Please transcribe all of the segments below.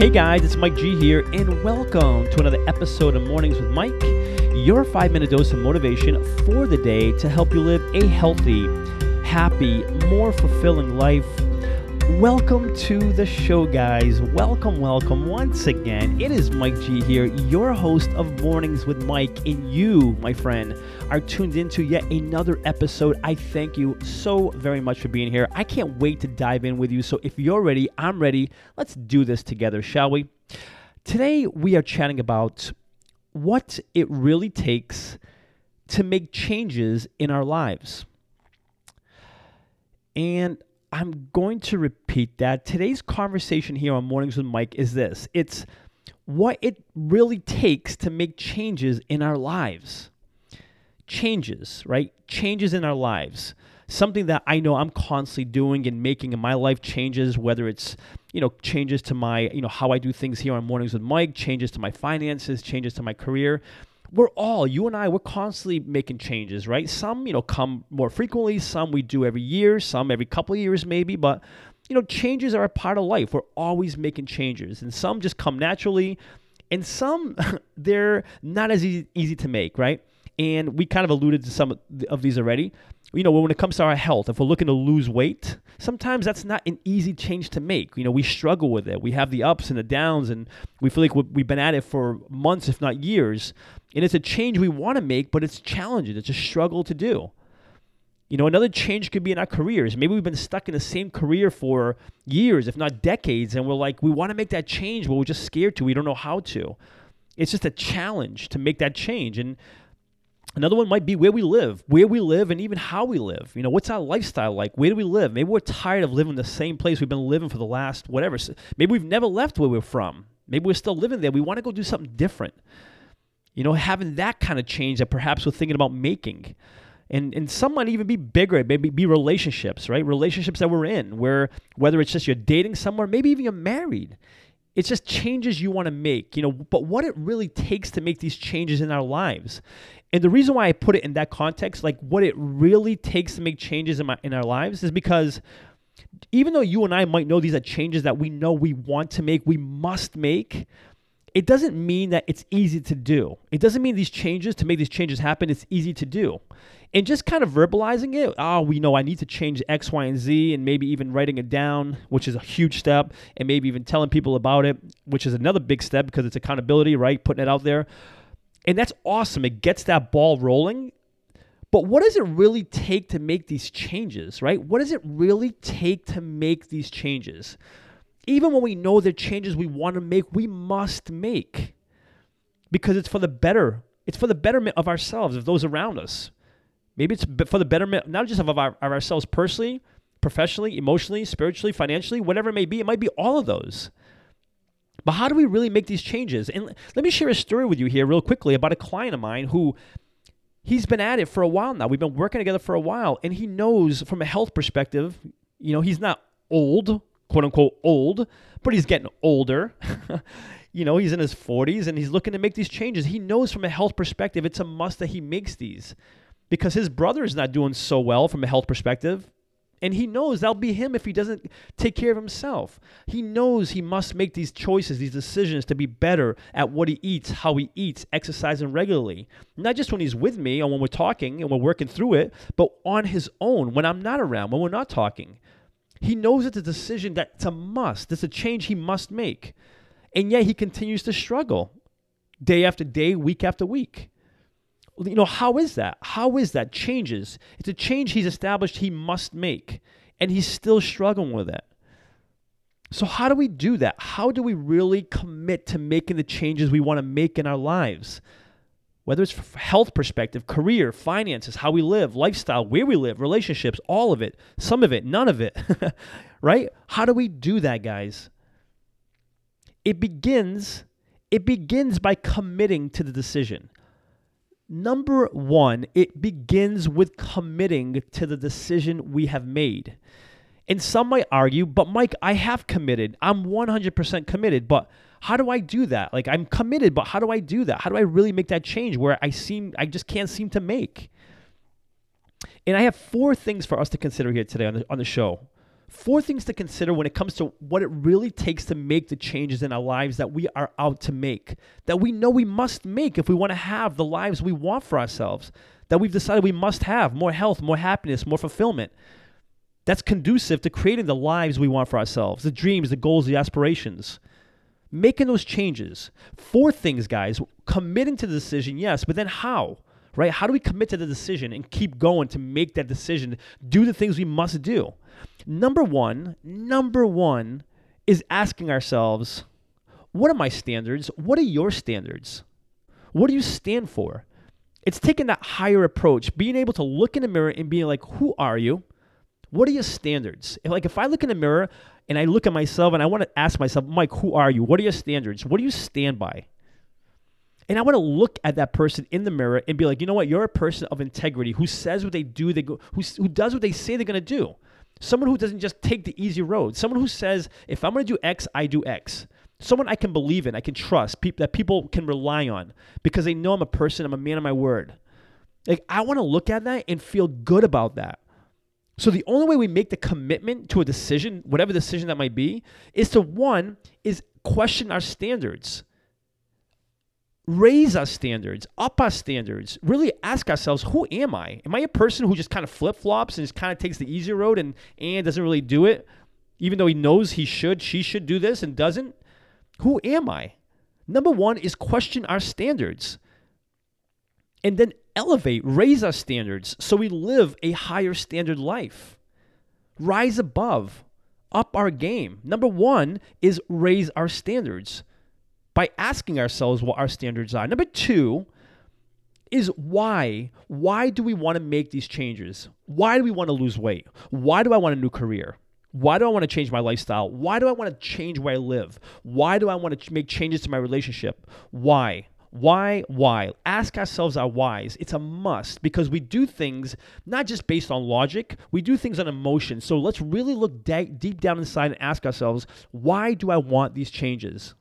Hey guys, it's Mike G here, and welcome to another episode of Mornings with Mike, your five minute dose of motivation for the day to help you live a healthy, happy, more fulfilling life. Welcome to the show, guys. Welcome, welcome once again. It is Mike G here, your host of Mornings with Mike, and you, my friend, are tuned into yet another episode. I thank you so very much for being here. I can't wait to dive in with you. So if you're ready, I'm ready. Let's do this together, shall we? Today, we are chatting about what it really takes to make changes in our lives. And I'm going to repeat that. Today's conversation here on Mornings with Mike is this it's what it really takes to make changes in our lives. Changes, right? Changes in our lives. Something that I know I'm constantly doing and making in my life changes, whether it's, you know, changes to my, you know, how I do things here on Mornings with Mike, changes to my finances, changes to my career we're all you and I we're constantly making changes, right? Some you know come more frequently, some we do every year, some every couple of years maybe, but you know changes are a part of life. We're always making changes, and some just come naturally, and some they're not as easy, easy to make, right? And we kind of alluded to some of these already. You know, when it comes to our health, if we're looking to lose weight, sometimes that's not an easy change to make. You know, we struggle with it. We have the ups and the downs, and we feel like we've been at it for months, if not years. And it's a change we want to make, but it's challenging. It's a struggle to do. You know, another change could be in our careers. Maybe we've been stuck in the same career for years, if not decades, and we're like, we want to make that change, but we're just scared to. We don't know how to. It's just a challenge to make that change. And another one might be where we live, where we live, and even how we live. You know, what's our lifestyle like? Where do we live? Maybe we're tired of living the same place we've been living for the last whatever. Maybe we've never left where we're from. Maybe we're still living there. We want to go do something different you know, having that kind of change that perhaps we're thinking about making. And, and some might even be bigger, maybe be relationships, right? Relationships that we're in, where whether it's just you're dating somewhere, maybe even you're married. It's just changes you want to make, you know, but what it really takes to make these changes in our lives. And the reason why I put it in that context, like what it really takes to make changes in, my, in our lives, is because even though you and I might know these are changes that we know we want to make, we must make, it doesn't mean that it's easy to do. It doesn't mean these changes, to make these changes happen, it's easy to do. And just kind of verbalizing it, oh, we know I need to change X, Y, and Z, and maybe even writing it down, which is a huge step, and maybe even telling people about it, which is another big step because it's accountability, right? Putting it out there. And that's awesome. It gets that ball rolling. But what does it really take to make these changes, right? What does it really take to make these changes? even when we know the changes we want to make, we must make because it's for the better. It's for the betterment of ourselves, of those around us. Maybe it's for the betterment, not just of, our, of ourselves personally, professionally, emotionally, spiritually, financially, whatever it may be. It might be all of those. But how do we really make these changes? And let me share a story with you here, real quickly, about a client of mine who he's been at it for a while now. We've been working together for a while, and he knows from a health perspective, you know, he's not old quote unquote old, but he's getting older. you know, he's in his 40s and he's looking to make these changes. He knows from a health perspective it's a must that he makes these because his brother is not doing so well from a health perspective. And he knows that'll be him if he doesn't take care of himself. He knows he must make these choices, these decisions to be better at what he eats, how he eats, exercising regularly. Not just when he's with me or when we're talking and we're working through it, but on his own when I'm not around, when we're not talking. He knows it's a decision that's a must. It's a change he must make. And yet he continues to struggle day after day, week after week. You know, how is that? How is that? Changes. It's a change he's established he must make, and he's still struggling with it. So, how do we do that? How do we really commit to making the changes we want to make in our lives? whether it's health perspective, career, finances, how we live, lifestyle, where we live, relationships, all of it, some of it, none of it, right? How do we do that, guys? It begins it begins by committing to the decision. Number 1, it begins with committing to the decision we have made. And some might argue, but Mike, I have committed. I'm 100% committed, but how do I do that? Like I'm committed, but how do I do that? How do I really make that change where I seem I just can't seem to make? And I have four things for us to consider here today on the on the show. Four things to consider when it comes to what it really takes to make the changes in our lives that we are out to make, that we know we must make if we want to have the lives we want for ourselves, that we've decided we must have more health, more happiness, more fulfillment. That's conducive to creating the lives we want for ourselves, the dreams, the goals, the aspirations. Making those changes. Four things, guys. Committing to the decision, yes, but then how? Right? How do we commit to the decision and keep going to make that decision, do the things we must do? Number one, number one is asking ourselves, what are my standards? What are your standards? What do you stand for? It's taking that higher approach, being able to look in the mirror and being like, who are you? What are your standards? Like if I look in the mirror and I look at myself and I want to ask myself, Mike, who are you? What are your standards? What do you stand by? And I want to look at that person in the mirror and be like, you know what? You're a person of integrity who says what they do, they go, who, who does what they say they're going to do. Someone who doesn't just take the easy road. Someone who says, if I'm going to do X, I do X. Someone I can believe in, I can trust, pe- that people can rely on because they know I'm a person, I'm a man of my word. Like, I want to look at that and feel good about that. So the only way we make the commitment to a decision, whatever decision that might be, is to one, is question our standards raise our standards, up our standards, really ask ourselves, who am I? Am I a person who just kind of flip flops and just kind of takes the easy road and, and doesn't really do it, even though he knows he should, she should do this and doesn't? Who am I? Number one is question our standards and then elevate, raise our standards so we live a higher standard life. Rise above, up our game. Number one is raise our standards by asking ourselves what our standards are. Number two is why. Why do we want to make these changes? Why do we want to lose weight? Why do I want a new career? Why do I want to change my lifestyle? Why do I want to change where I live? Why do I want to make changes to my relationship? Why? Why? Why? Ask ourselves our whys. It's a must because we do things not just based on logic, we do things on emotion. So let's really look de- deep down inside and ask ourselves, why do I want these changes?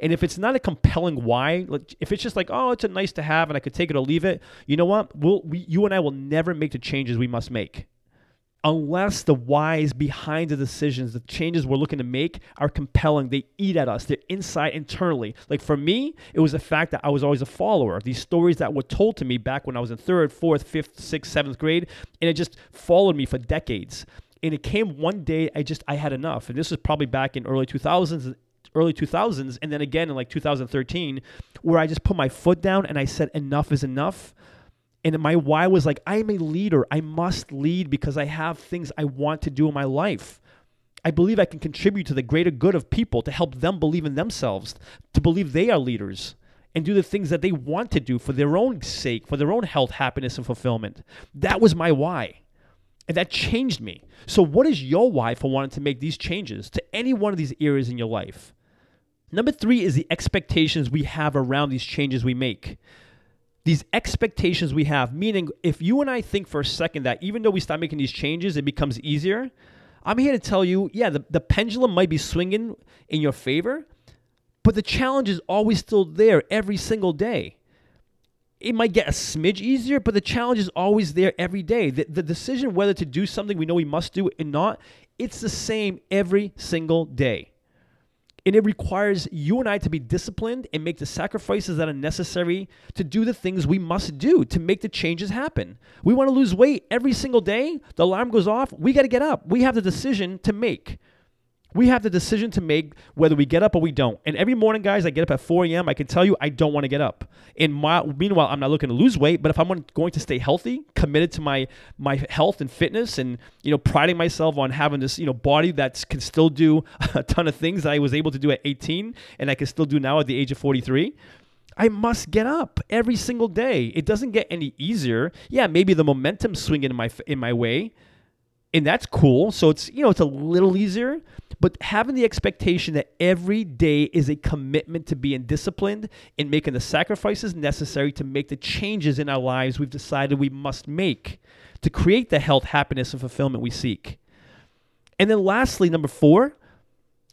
And if it's not a compelling why, like if it's just like, oh, it's a nice to have and I could take it or leave it, you know what? We'll, we, you and I will never make the changes we must make unless the whys behind the decisions, the changes we're looking to make are compelling. They eat at us, they're inside internally. Like for me, it was the fact that I was always a follower. These stories that were told to me back when I was in third, fourth, fifth, sixth, seventh grade, and it just followed me for decades. And it came one day I just I had enough. And this was probably back in early 2000s early 2000s and then again in like 2013 where I just put my foot down and I said enough is enough. And my why was like I am a leader. I must lead because I have things I want to do in my life. I believe I can contribute to the greater good of people to help them believe in themselves, to believe they are leaders and do the things that they want to do for their own sake, for their own health, happiness, and fulfillment. That was my why. And that changed me. So, what is your why for wanting to make these changes to any one of these areas in your life? Number three is the expectations we have around these changes we make. These expectations we have, meaning if you and I think for a second that even though we start making these changes, it becomes easier, I'm here to tell you, yeah, the, the pendulum might be swinging in your favor, but the challenge is always still there every single day. It might get a smidge easier, but the challenge is always there every day. The, the decision whether to do something we know we must do or not, it's the same every single day. And it requires you and I to be disciplined and make the sacrifices that are necessary to do the things we must do to make the changes happen. We want to lose weight every single day. The alarm goes off. We got to get up. We have the decision to make. We have the decision to make whether we get up or we don't. And every morning, guys, I get up at 4 a.m. I can tell you I don't want to get up. And my, meanwhile, I'm not looking to lose weight, but if I'm going to stay healthy, committed to my my health and fitness, and you know, priding myself on having this you know body that can still do a ton of things that I was able to do at 18 and I can still do now at the age of 43. I must get up every single day. It doesn't get any easier. Yeah, maybe the momentum swinging in my in my way, and that's cool. So it's you know it's a little easier, but having the expectation that every day is a commitment to being disciplined and making the sacrifices necessary to make the changes in our lives we've decided we must make to create the health, happiness, and fulfillment we seek. And then lastly, number four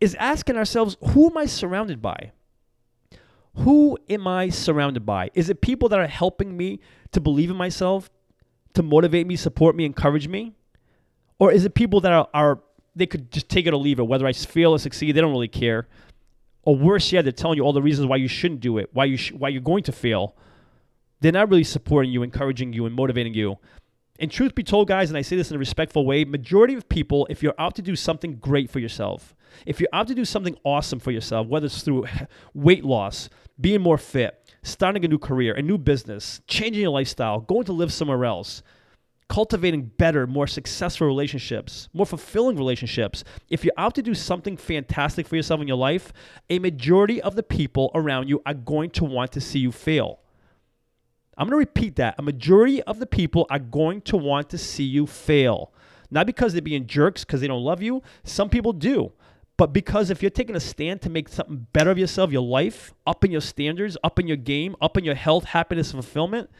is asking ourselves, who am I surrounded by? Who am I surrounded by? Is it people that are helping me to believe in myself, to motivate me, support me, encourage me? Or is it people that are, are they could just take it or leave it. Whether I fail or succeed, they don't really care. Or worse yet, they're telling you all the reasons why you shouldn't do it, why you sh- why you're going to fail. They're not really supporting you, encouraging you, and motivating you. And truth be told, guys, and I say this in a respectful way, majority of people, if you're out to do something great for yourself, if you're out to do something awesome for yourself, whether it's through weight loss, being more fit, starting a new career, a new business, changing your lifestyle, going to live somewhere else, cultivating better, more successful relationships, more fulfilling relationships. If you're out to do something fantastic for yourself in your life, a majority of the people around you are going to want to see you fail. I'm going to repeat that. A majority of the people are going to want to see you fail. Not because they're being jerks because they don't love you. Some people do. But because if you're taking a stand to make something better of yourself, your life, up in your standards, up in your game, up in your health, happiness, fulfillment,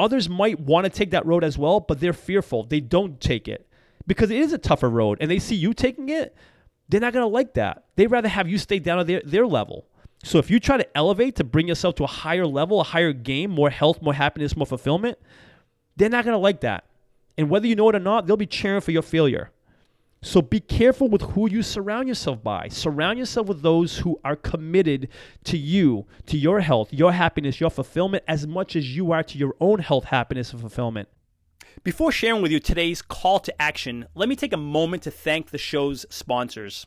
others might want to take that road as well, but they're fearful. They don't take it because it is a tougher road and they see you taking it. They're not going to like that. They'd rather have you stay down at their, their level. So if you try to elevate to bring yourself to a higher level, a higher game, more health, more happiness, more fulfillment, they're not going to like that. And whether you know it or not, they'll be cheering for your failure. So be careful with who you surround yourself by. Surround yourself with those who are committed to you, to your health, your happiness, your fulfillment, as much as you are to your own health, happiness, and fulfillment. Before sharing with you today's call to action, let me take a moment to thank the show's sponsors.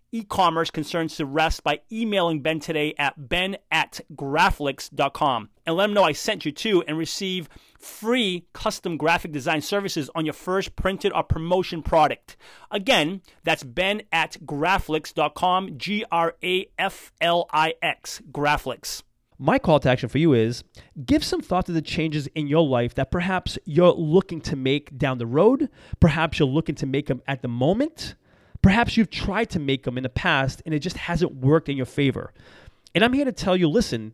e-commerce concerns to rest by emailing Ben today at ben at graflix.com and let him know I sent you to and receive free custom graphic design services on your first printed or promotion product. Again, that's ben at graflix.com, G-R-A-F-L-I-X, Graflix. My call to action for you is give some thought to the changes in your life that perhaps you're looking to make down the road, perhaps you're looking to make them at the moment Perhaps you've tried to make them in the past and it just hasn't worked in your favor. And I'm here to tell you listen,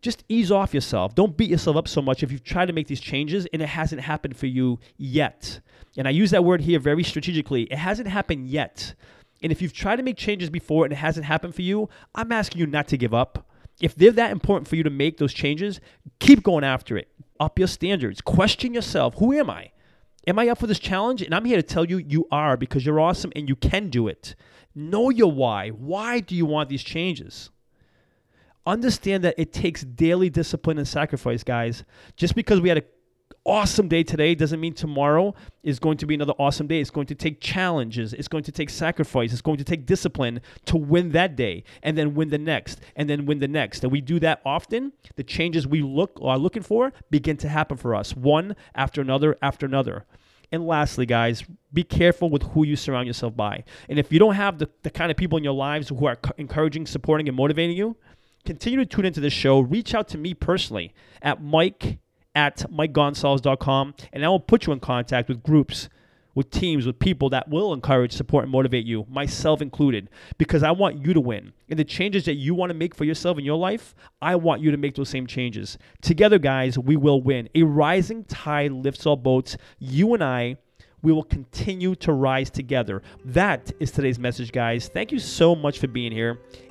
just ease off yourself. Don't beat yourself up so much if you've tried to make these changes and it hasn't happened for you yet. And I use that word here very strategically. It hasn't happened yet. And if you've tried to make changes before and it hasn't happened for you, I'm asking you not to give up. If they're that important for you to make those changes, keep going after it. Up your standards. Question yourself who am I? Am I up for this challenge? And I'm here to tell you, you are because you're awesome and you can do it. Know your why. Why do you want these changes? Understand that it takes daily discipline and sacrifice, guys. Just because we had an awesome day today doesn't mean tomorrow is going to be another awesome day. It's going to take challenges, it's going to take sacrifice, it's going to take discipline to win that day and then win the next and then win the next. And we do that often. The changes we look are looking for begin to happen for us, one after another after another. And lastly, guys, be careful with who you surround yourself by. And if you don't have the, the kind of people in your lives who are encouraging, supporting, and motivating you, continue to tune into this show. Reach out to me personally at Mike at MikeGonsalves.com, and I will put you in contact with groups, with teams, with people that will encourage, support, and motivate you, myself included, because I want you to win. And the changes that you want to make for yourself in your life, I want you to make those same changes. Together, guys, we will win. A rising tide lifts all boats. You and I we will continue to rise together. That is today's message, guys. Thank you so much for being here.